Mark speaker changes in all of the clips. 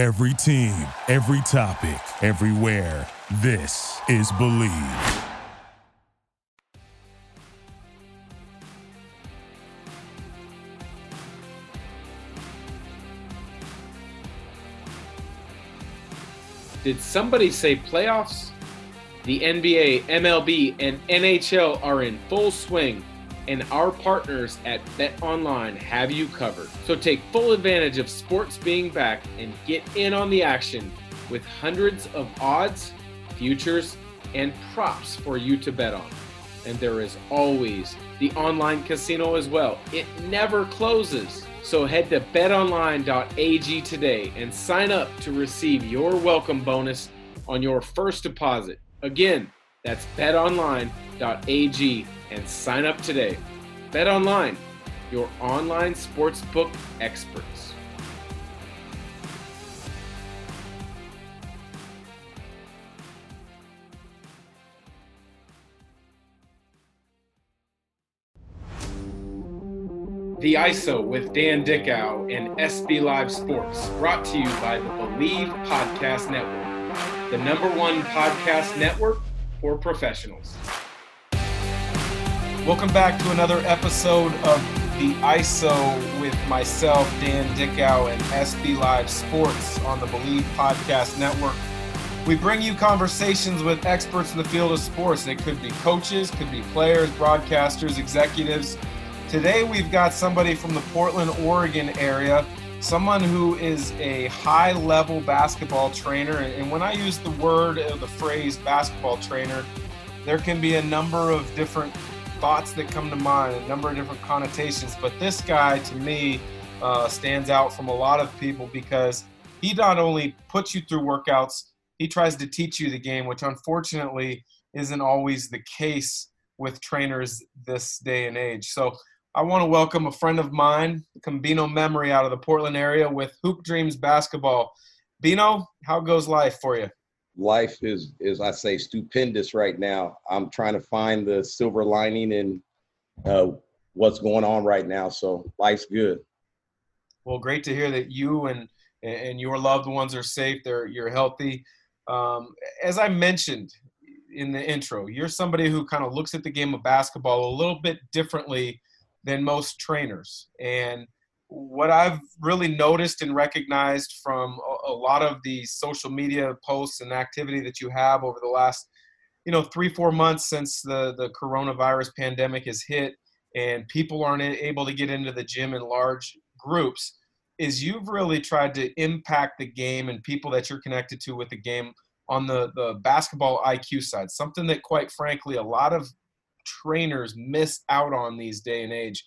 Speaker 1: Every team, every topic, everywhere. This is Bleav.
Speaker 2: Did somebody say playoffs? The NBA, MLB, and NHL are in full swing, and our partners at Bet Online have you covered. So take full advantage of sports being back and get in on the action with hundreds of odds, futures, and props for you to bet on. And there is always the online casino as well. It never closes. So head to betonline.ag today and sign up to receive your welcome bonus on your first deposit. Again, that's betonline.ag and sign up today. BetOnline, your online sportsbook experts. The ISO with Dan Dickau and SB Live Sports, brought to you by the Bleav Podcast Network, the number one podcast network for professionals. Welcome back to another episode of the ISO with myself, Dan Dickau, and SB Live Sports on the Bleav Podcast Network. We bring you conversations with experts in the field of sports. They could be coaches, could be players, broadcasters, executives Today we've got somebody from the Portland, Oregon area, someone who is a high level basketball trainer. And when I use the word or the phrase basketball trainer, there can be a number of different thoughts that come to mind, a number of different connotations. But this guy, to me, uh, stands out from a lot of people because he not only puts you through workouts, he tries to teach you the game, which unfortunately isn't always the case with trainers this day and age. So I want to welcome a friend of mine, Kumbeno Memory, out of the Portland area with Hoop Dreams Basketball. Bino, how goes life for you?
Speaker 3: Life is, is I say, stupendous right now. I'm trying to find the silver lining in uh, what's going on right now. So life's good.
Speaker 2: Well, great to hear that you and and your loved ones are safe. They're you're healthy. Um, as I mentioned in the intro, you're somebody who kind of looks at the game of basketball a little bit differently than most trainers. And what I've really noticed and recognized from a, lot of the social media posts and activity that you have over the last, you know, three, four months since the, the coronavirus pandemic has hit and people aren't able to get into the gym in large groups is you've really tried to impact the game and people that you're connected to with the game on the, the basketball IQ side, something that quite frankly a lot of trainers miss out on these day and age.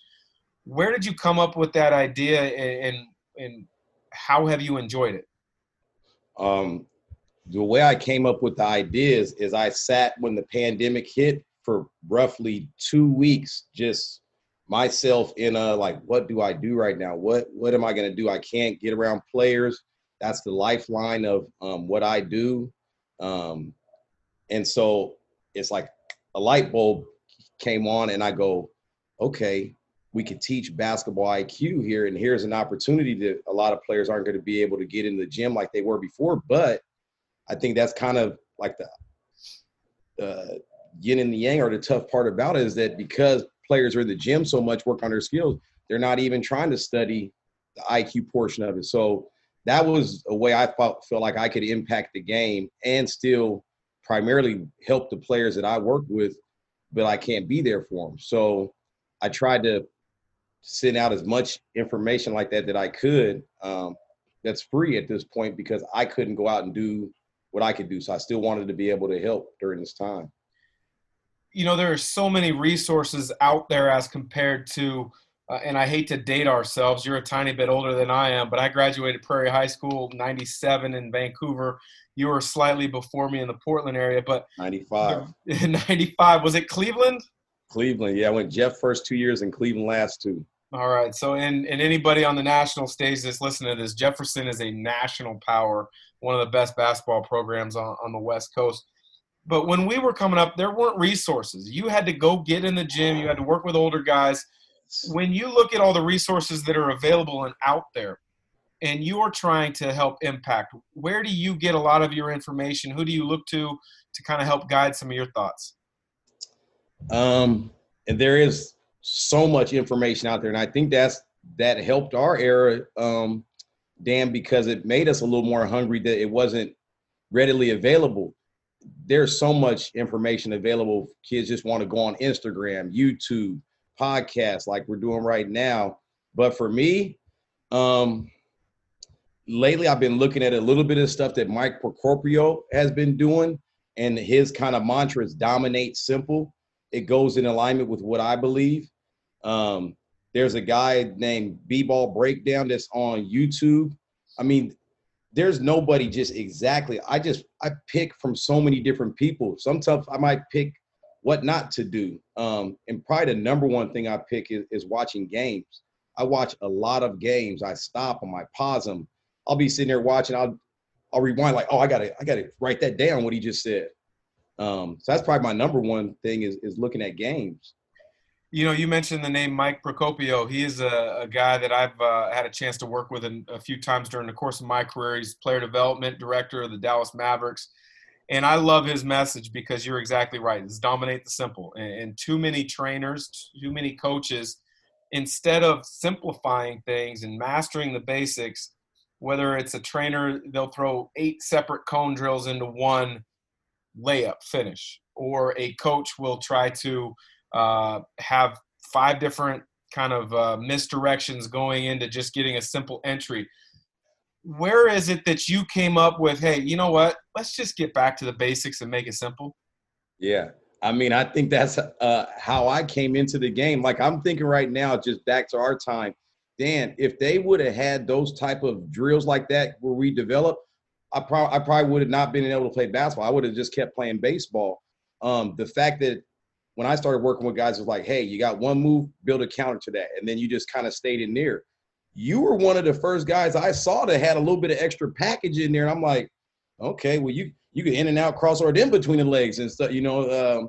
Speaker 2: Where did you come up with that idea and, and how have you enjoyed it?
Speaker 3: Um, the way I came up with the ideas is I sat when the pandemic hit for roughly two weeks, just myself in a like, what do I do right now? What what am I gonna do? I can't get around players. That's the lifeline of um, what I do. Um, and so it's like a light bulb came on and I go, okay, we could teach basketball IQ here, and here's an opportunity that a lot of players aren't going to be able to get in the gym like they were before. But I think that's kind of like the yin and the yang, or the tough part about it is that because players are in the gym so much, work on their skills, they're not even trying to study the IQ portion of it. So that was a way I felt felt like I could impact the game and still primarily help the players that I work with but I can't be there for them. So I tried to send out as much information like that that I could. Um, that's free at this point because I couldn't go out and do what I could do. So I still wanted to be able to help during this time.
Speaker 2: You know, there are so many resources out there as compared to, uh, and I hate to date ourselves. You're a tiny bit older than I am, but I graduated Prairie High School '97 in Vancouver you were slightly before me in the Portland area, but
Speaker 3: 95.
Speaker 2: 95. Was it Cleveland?
Speaker 3: Cleveland. Yeah, I went Jeff first two years and Cleveland last two.
Speaker 2: All right. So, and, and anybody on the national stage that's listening to this, Jefferson is a national power, one of the best basketball programs on, on the West Coast. But when we were coming up, there weren't resources. You had to go get in the gym, you had to work with older guys. When you look at all the resources that are available and out there, and you're trying to help impact, where do you get a lot of your information? Who do you look to to kind of help guide some of your thoughts?
Speaker 3: Um, and there is so much information out there, and I think that's that helped our era, um, Dan, because it made us a little more hungry that it wasn't readily available. There's so much information available. Kids just want to go on Instagram, YouTube, podcasts like we're doing right now. But for me, um, lately I've been looking at a little bit of stuff that Mike Procopio has been doing, and his kind of mantra is dominate simple. It goes in alignment with what I believe. Um, there's a guy named B-Ball Breakdown that's on YouTube. I mean, there's nobody just exactly. I just I pick from so many different people. Sometimes I might pick what not to do. Um, and probably the number one thing I pick is, is watching games. I watch a lot of games. I stop them, I pause them. I'll be sitting there watching. I'll I'll rewind like, oh, I gotta I gotta write that down what he just said. Um, so that's probably my number one thing is is looking at games.
Speaker 2: You know, you mentioned the name Mike Procopio. He is a, a guy that I've uh, had a chance to work with a few times during the course of my career. He's player development director of the Dallas Mavericks. And I love his message because you're exactly right. It's dominate the simple. And, and too many trainers, too many coaches, instead of simplifying things and mastering the basics, whether it's a trainer, they'll throw eight separate cone drills into one layup finish, or a coach will try to uh, have five different kind of uh, misdirections going into just getting a simple entry. Where is it that you came up with, hey, you know what? Let's just get back to the basics and make it simple?
Speaker 3: Yeah. I mean, I think that's uh, how I came into the game. Like I'm thinking right now, just back to our time, Dan. If they would have had those type of drills like that where we developed, I, pro- I probably would have not been able to play basketball. I would have just kept playing baseball. Um, the fact that when I started working with guys, was like, hey, you got one move, build a counter to that. And then you just kind of stayed in there. You were one of the first guys I saw that had a little bit of extra package in there. And I'm like, okay, well, you you can in and out cross crossover in between the legs and stuff, you know,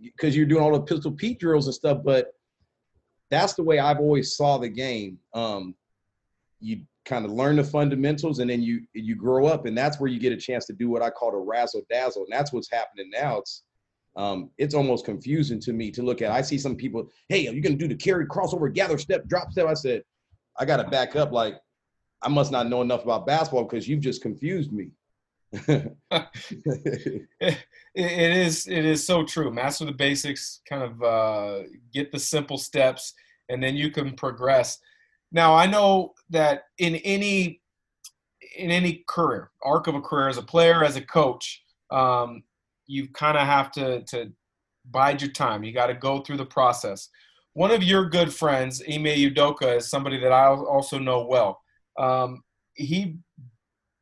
Speaker 3: because um, you're doing all the pistol Pete drills and stuff. But that's the way I've always saw the game. Um, you kind of learn the fundamentals and then you you grow up and that's where you get a chance to do what I call the razzle dazzle. And that's what's happening now. It's um, it's almost confusing to me to look at. I see some people, hey, are you going to do the carry, crossover, gather step, drop step? I said, I got to back up. Like, I must not know enough about basketball because you've just confused me.
Speaker 2: it is it is so true. Master the basics, kind of uh, get the simple steps, and then you can progress. Now I know that in any in any career, arc of a career as a player, as a coach, um, you kind of have to to bide your time. You got to go through the process. One of your good friends, Ime Udoka, is somebody that I also know well. Um, he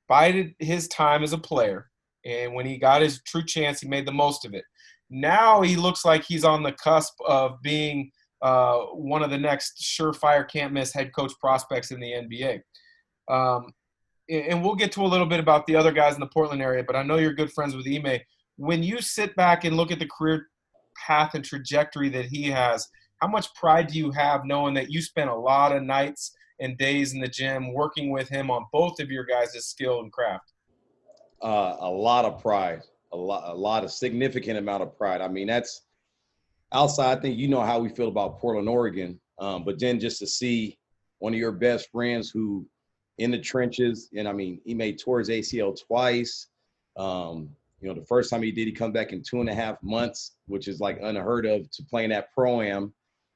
Speaker 2: bided his time as a player, and when he got his true chance, he made the most of it. Now he looks like he's on the cusp of being uh, one of the next surefire can't miss head coach prospects in the NBA. Um, and we'll get to a little bit about the other guys in the Portland area, but I know you're good friends with Ime when you sit back and look at the career path and trajectory that he has, how much pride do you have knowing that you spent a lot of nights and days in the gym working with him on both of your guys' skill and craft?
Speaker 3: Uh, a lot of pride, a lot, a lot of significant amount of pride. I mean, that's outside. I think you know how we feel about Portland, Oregon, um, but then just to see one of your best friends who in the trenches, and I mean, he made towards ACL twice. Um, you know, the first time he did, he come back in two and a half months, which is like unheard of to playing that pro am.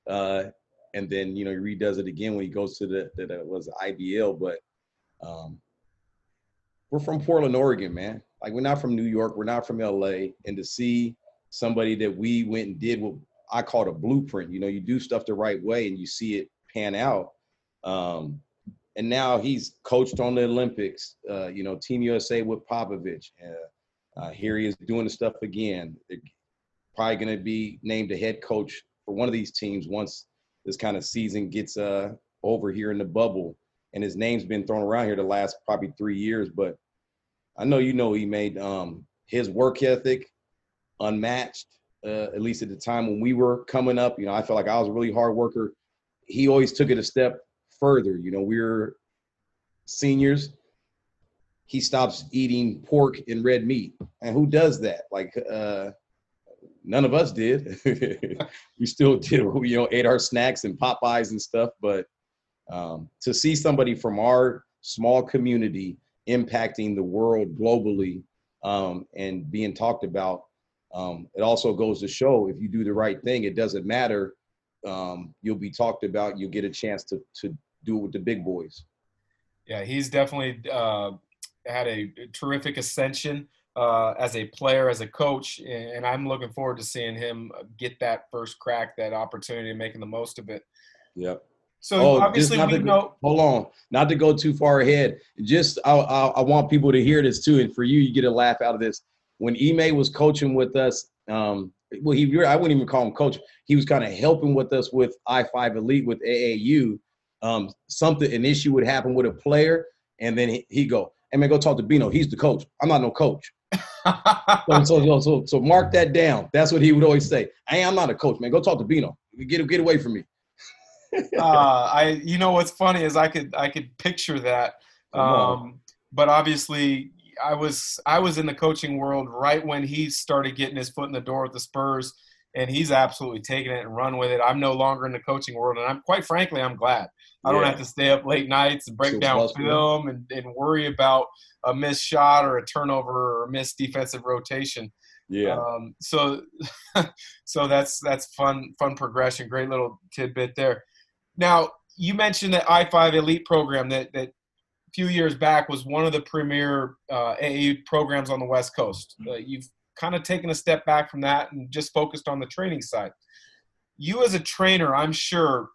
Speaker 3: Uh, and then you know he redoes it again when he goes to the that was IBL. But um, we're from Portland, Oregon, man. Like we're not from New York, we're not from LA, and to see somebody that we went and did what I call a blueprint. You know, you do stuff the right way and you see it pan out. Um, and now he's coached on the Olympics. Uh, you know, Team USA with Popovich. Uh, uh, here he is doing the stuff again. They're probably going to be named a head coach for one of these teams once this kind of season gets uh, over here in the bubble. And his name's been thrown around here the last probably three years. But I know you know he made um, his work ethic unmatched, uh, at least at the time when we were coming up. You know, I felt like I was a really hard worker. He always took it a step further. You know, we we're seniors, he stops eating pork and red meat. And who does that? Like, uh, none of us did. we still did, you know, ate our snacks and Popeyes and stuff. But um, to see somebody from our small community impacting the world globally um, and being talked about, um, it also goes to show if you do the right thing, it doesn't matter. Um, you'll be talked about. You'll get a chance to to do it with the big boys.
Speaker 2: Yeah, he's definitely uh, had a terrific ascension uh, as a player, as a coach, and I'm looking forward to seeing him get that first crack, that opportunity, and making the most of it.
Speaker 3: Yep.
Speaker 2: So oh, obviously we
Speaker 3: to,
Speaker 2: know.
Speaker 3: Hold on, not to go too far ahead. Just I, I, I, want people to hear this too, and for you, you get a laugh out of this. When Ime was coaching with us, um, well, he I wouldn't even call him coach. He was kind of helping with us with I five Elite with AAU. Um, something an issue would happen with a player, and then he, he go, "Hey man, go talk to Bino. He's the coach. I'm not no coach." so, so, so, so, mark that down. That's what he would always say. Hey, I'm not a coach, man. Go talk to Bino. Get get away from me.
Speaker 2: uh, I, you know, what's funny is I could I could picture that, um, but obviously I was I was in the coaching world right when he started getting his foot in the door with the Spurs, and he's absolutely taking it and run with it. I'm no longer in the coaching world, and I'm quite frankly I'm glad. I don't have to stay up late nights and break so down film and, and worry about a missed shot or a turnover or a missed defensive rotation.
Speaker 3: Yeah.
Speaker 2: Um, so, so that's that's fun fun progression. Great little tidbit there. Now you mentioned that I five elite program that that a few years back was one of the premier uh, AAU programs on the West Coast. Uh, you've kind of taken a step back from that and just focused on the training side. You as a trainer, I'm sure,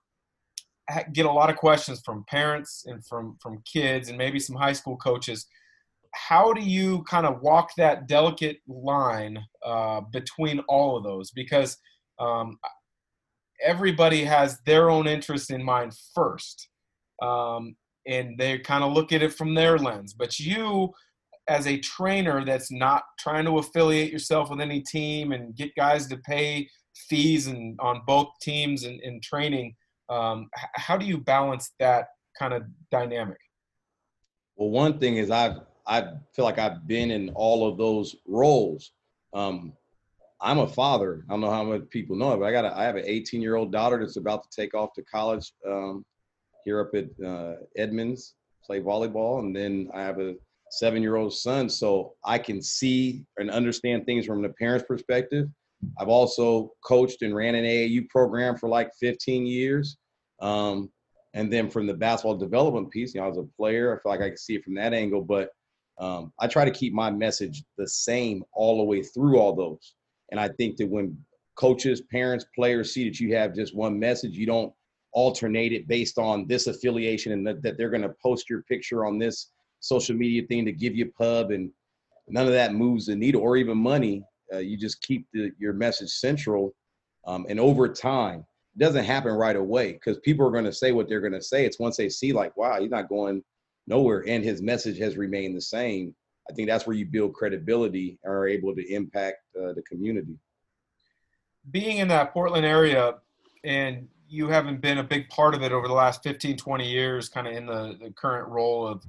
Speaker 2: get a lot of questions from parents and from from kids and maybe some high school coaches how do you kind of walk that delicate line uh, between all of those? Because um, everybody has their own interest in mind first, um, and they kind of look at it from their lens. But you, as a trainer that's not trying to affiliate yourself with any team and get guys to pay fees and on both teams and, and training, um, how do you balance that kind of dynamic?
Speaker 3: Well, one thing is I've I feel like I've been in all of those roles. Um, I'm a father. I don't know how many people know it, but I got a, I have an 18 year old daughter that's about to take off to college um, here up at uh, Edmonds, play volleyball, and then I have a seven year old son. So I can see and understand things from the parent's perspective. I've also coached and ran an AAU program for like 15 years. Um, and then from the basketball development piece, you know, as a player. I feel like I can see it from that angle, but um, I try to keep my message the same all the way through all those. And I think that when coaches, parents, players see that you have just one message, you don't alternate it based on this affiliation and that, that they're going to post your picture on this social media thing to give you pub and none of that moves the needle or even money. Uh, you just keep the, your message central. Um, and over time, it doesn't happen right away because people are going to say what they're going to say. It's once they see, like, wow, he's not going nowhere and his message has remained the same i think that's where you build credibility and are able to impact uh, the community
Speaker 2: being in that portland area and you haven't been a big part of it over the last 15 20 years kind of in the, the current role of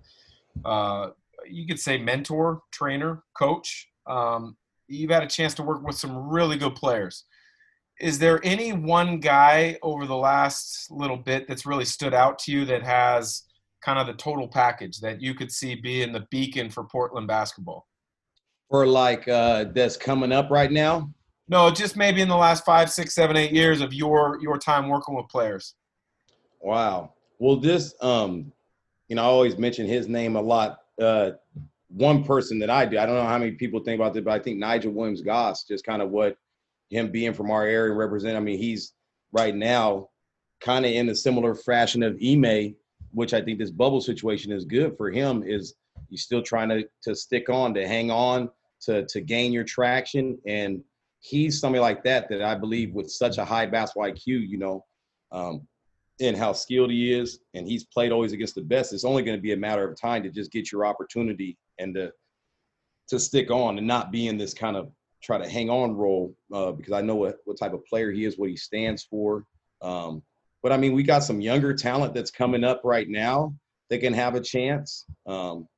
Speaker 2: uh, you could say mentor trainer coach um, you've had a chance to work with some really good players is there any one guy over the last little bit that's really stood out to you that has kind of the total package that you could see being the beacon for Portland basketball?
Speaker 3: For like uh, that's coming up right now?
Speaker 2: No, just maybe in the last five, six, seven, eight years of your your time working with players.
Speaker 3: Wow. Well, this um, you know, I always mention his name a lot. Uh, one person that I do, I don't know how many people think about this, but I think Nigel Williams Goss, just kind of what him being from our area represent. I mean, he's right now kind of in a similar fashion of Ime, which I think this bubble situation is good for him, is he's still trying to to stick on, to hang on, to to gain your traction. And he's somebody like that that I believe with such a high basketball IQ, you know, um, and how skilled he is, and he's played always against the best. It's only going to be a matter of time to just get your opportunity and to to stick on and not be in this kind of try to hang on role uh, because I know what, what type of player he is, what he stands for. Um, but I mean, we got some younger talent that's coming up right now they can have a chance. Um,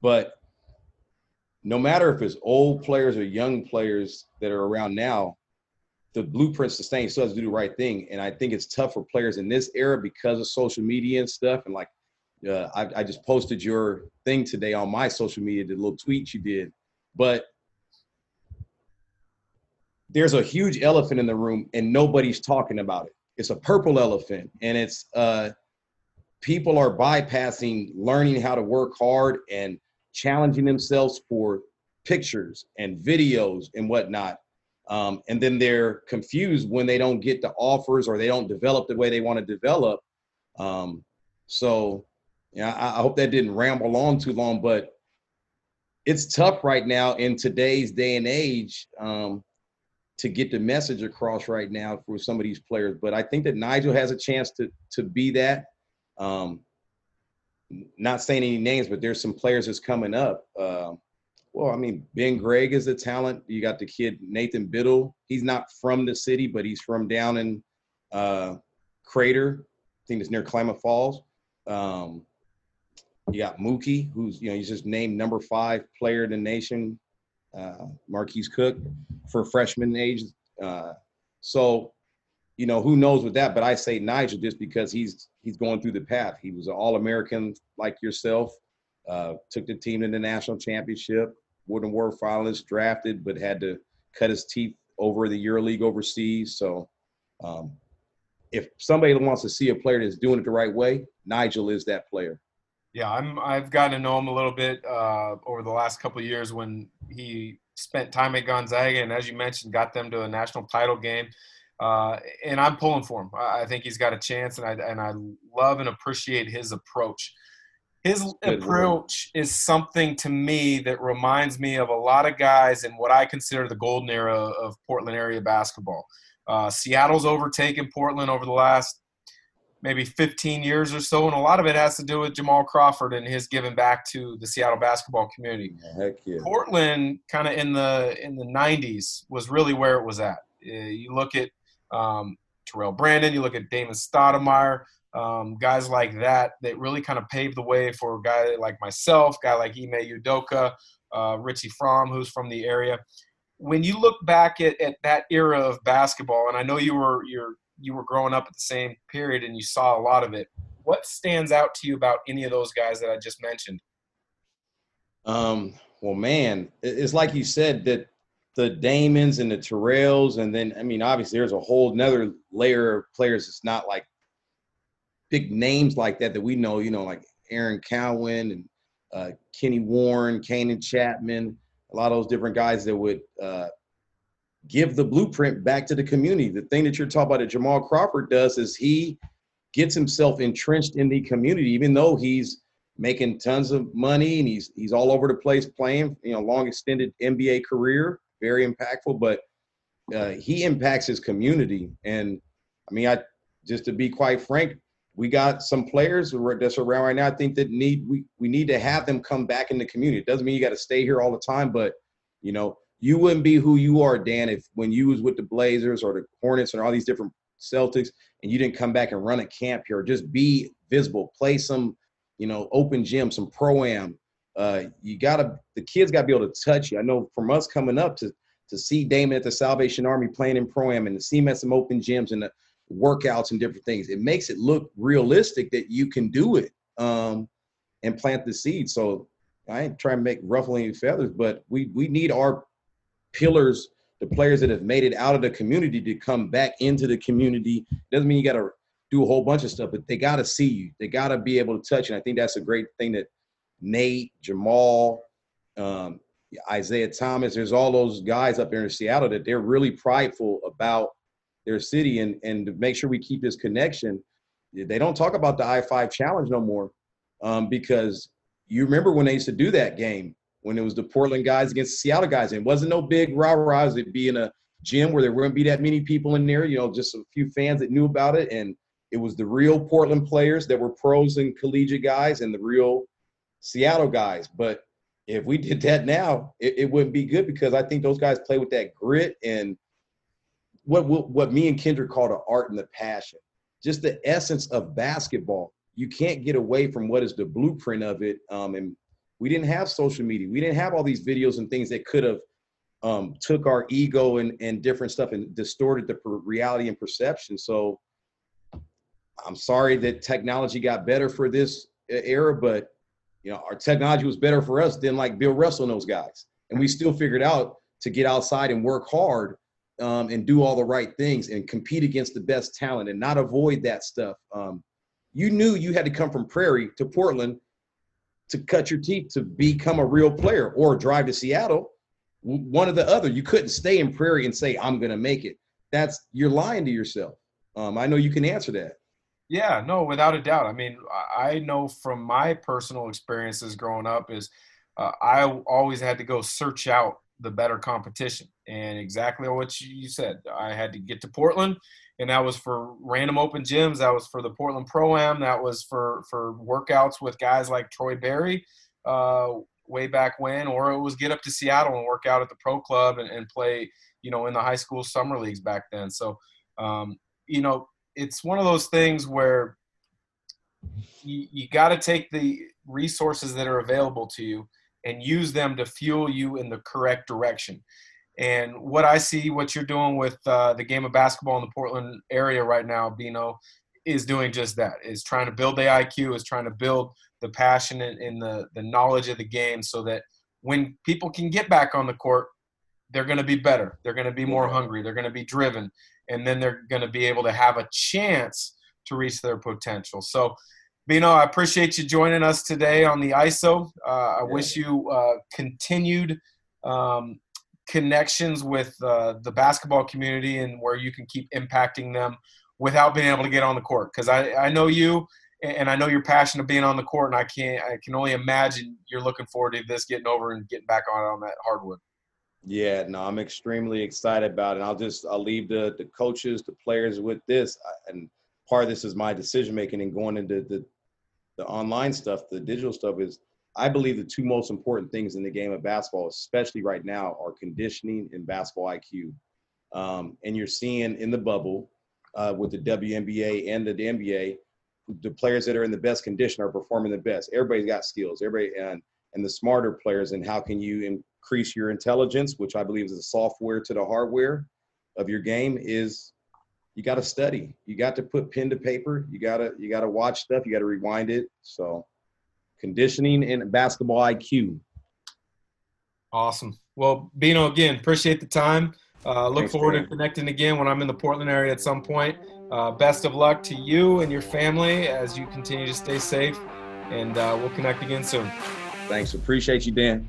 Speaker 3: but no matter if it's old players or young players that are around now, the blueprint sustains still has to do the right thing. And I think it's tough for players in this era because of social media and stuff. And like, uh, I, I just posted your thing today on my social media, the little tweet you did. But there's a huge elephant in the room and nobody's talking about it. It's a purple elephant, and it's uh, people are bypassing learning how to work hard and challenging themselves for pictures and videos and whatnot. Um, and then they're confused when they don't get the offers or they don't develop the way they want to develop. Um, so, yeah, I, I hope that didn't ramble on too long, but it's tough right now in today's day and age um, to get the message across right now for some of these players. But I think that Nigel has a chance to to be that. Um, not saying any names, but there's some players that's coming up. Uh, well, I mean, Ben Gregg is a talent. You got the kid Nathan Bittle. He's not from the city, but he's from down in uh, Crater. I think it's near Klamath Falls. Um, you got Mookie, who's you know he's just named number five player in the nation uh, Marquise Cook for freshman age. Uh, so, you know, who knows with that? But I say Nigel just because he's he's going through the path. He was an All American like yourself. Uh, took the team to the national championship. Wooden War finalist, drafted, but had to cut his teeth over the EuroLeague overseas. So, um, if somebody wants to see a player that's doing it the right way, Nigel is that player.
Speaker 2: Yeah, I'm. I've gotten to know him a little bit uh, over the last couple of years when he spent time at Gonzaga, and as you mentioned, got them to a national title game. Uh, and I'm pulling for him. I think he's got a chance, and I and I love and appreciate his approach. His Good approach is something to me that reminds me of a lot of guys in what I consider the golden era of Portland area basketball. Uh, Seattle's overtaken Portland over the last maybe 15 years or so, and a lot of it has to do with Jamal Crawford and his giving back to the Seattle basketball community.
Speaker 3: Heck yeah.
Speaker 2: Portland, kind of in the in the 90s, was really where it was at. Uh, you look at um, Terrell Brandon, you look at Damon Stoudemire, um, guys like that that really kind of paved the way for a guy like myself, guy like Ime Udoka, uh, Richie Frahm, who's from the area. When you look back at, at that era of basketball, and I know you were you're you were growing up at the same period and you saw a lot of it. What stands out to you about any of those guys that I just mentioned?
Speaker 3: Um, well, man, it's like you said that the Damons and the Terrells, and then I mean, obviously, there's a whole another layer of players. It's not like big names like that that we know. You know, like Aaron Cowan and uh, Kenny Warren, Kanan Chapman, a lot of those different guys that would uh, give the blueprint back to the community. The thing that you're talking about that Jamal Crawford does is he gets himself entrenched in the community, even though he's making tons of money and he's he's all over the place playing, you know, long extended NBA career, very impactful, but uh, he impacts his community. And I mean, I just to be quite frank, we got some players that's around right now. I think that need we we need to have them come back in the community. It doesn't mean you got to stay here all the time, but you know, you wouldn't be who you are, Dan, if when you was with the Blazers or the Hornets and all these different Celtics, and you didn't come back and run a camp here. Just be visible, play some, you know, open gym, some pro am. Uh, you gotta, the kids gotta be able to touch you. I know from us coming up to to see Damon at the Salvation Army playing in pro am and to see him at some open gyms and the workouts and different things, it makes it look realistic that you can do it um, and plant the seed. So I ain't trying to make ruffling feathers, but we we need our pillars, the players that have made it out of the community to come back into the community. Doesn't mean you got to do a whole bunch of stuff, but they got to see you. They got to be able to touch. And I think that's a great thing that Nate, Jamal, um, Isaiah Thomas, there's all those guys up there in Seattle that they're really prideful about their city and, and to make sure we keep this connection. They don't talk about the I 5 challenge no more um, because you remember when they used to do that game when it was the Portland guys against the Seattle guys. And it wasn't no big rah rahs. It'd be in a gym where there wouldn't be that many people in there, you know, just a few fans that knew about it. And it was the real Portland players that were pros and collegiate guys and the real Seattle guys. But if we did that now, it, it wouldn't be good because I think those guys play with that grit and what what, what me and Kendrick call the art and the passion. Just the essence of basketball. you can't get away from what is the blueprint of it. Um, and we didn't have social media. We didn't have all these videos and things that could have um, took our ego and, and different stuff and distorted the per- reality and perception. So I'm sorry that technology got better for this era, but you know, our technology was better for us than like Bill Russell and those guys. And we still figured out to get outside and work hard um, and do all the right things and compete against the best talent and not avoid that stuff. Um, you knew you had to come from Prairie to Portland to cut your teeth to become a real player or drive to Seattle. One or the other. You couldn't stay in Prairie and say, I'm going to make it. That's you're lying to yourself. Um, I know you can answer that.
Speaker 2: Yeah, no, without a doubt. I mean, I know from my personal experiences growing up is uh, I always had to go search out the better competition. And exactly what you said, I had to get to Portland, and that was for random open gyms. That was for the Portland Pro Am. That was for for workouts with guys like Troy Berry uh, way back when, or it was get up to Seattle and work out at the pro club and, and play, you know, in the high school summer leagues back then. So, um, you know, it's one of those things where you, you got to take the resources that are available to you and use them to fuel you in the correct direction. And what I see, what you're doing with uh, the game of basketball in the Portland area right now, Bino, is doing just that. Is trying to build the IQ, is trying to build the passion and, and the the knowledge of the game, so that when people can get back on the court, they're going to be better. They're going to be more hungry. They're going to be driven, and then they're going to be able to have a chance to reach their potential. So Bino, I appreciate you joining us today on the ISO. Uh, I yeah. wish you uh, continued um, connections with uh, the basketball community and where you can keep impacting them without being able to get on the court. Because I, I know you and I know you're passionate of being on the court, and I can't I can only imagine you're looking forward to this getting over and getting back on on that hardwood.
Speaker 3: Yeah, no, I'm extremely excited about it. And I'll just I'll leave the the coaches, the players with this, and part of this is my decision making and going into the the online stuff, the digital stuff is I believe the two most important things in the game of basketball, especially right now, are conditioning and basketball IQ. Um, and you're seeing in the bubble uh, with the WNBA and the, the NBA, the players that are in the best condition are performing the best. Everybody's got skills. Everybody and and the smarter players and how can you increase your intelligence, which I believe is the software to the hardware of your game, is you got to study. You got to put pen to paper. You got to you got to watch stuff. You got to rewind it. So, conditioning and basketball IQ.
Speaker 2: Awesome. Well, Bino, again, appreciate the time. Uh, look Thanks, forward man. to connecting again when I'm in the Portland area at some point. Uh, best of luck to you and your family as you continue to stay safe, and uh, we'll connect again soon.
Speaker 3: Thanks. Appreciate you, Dan.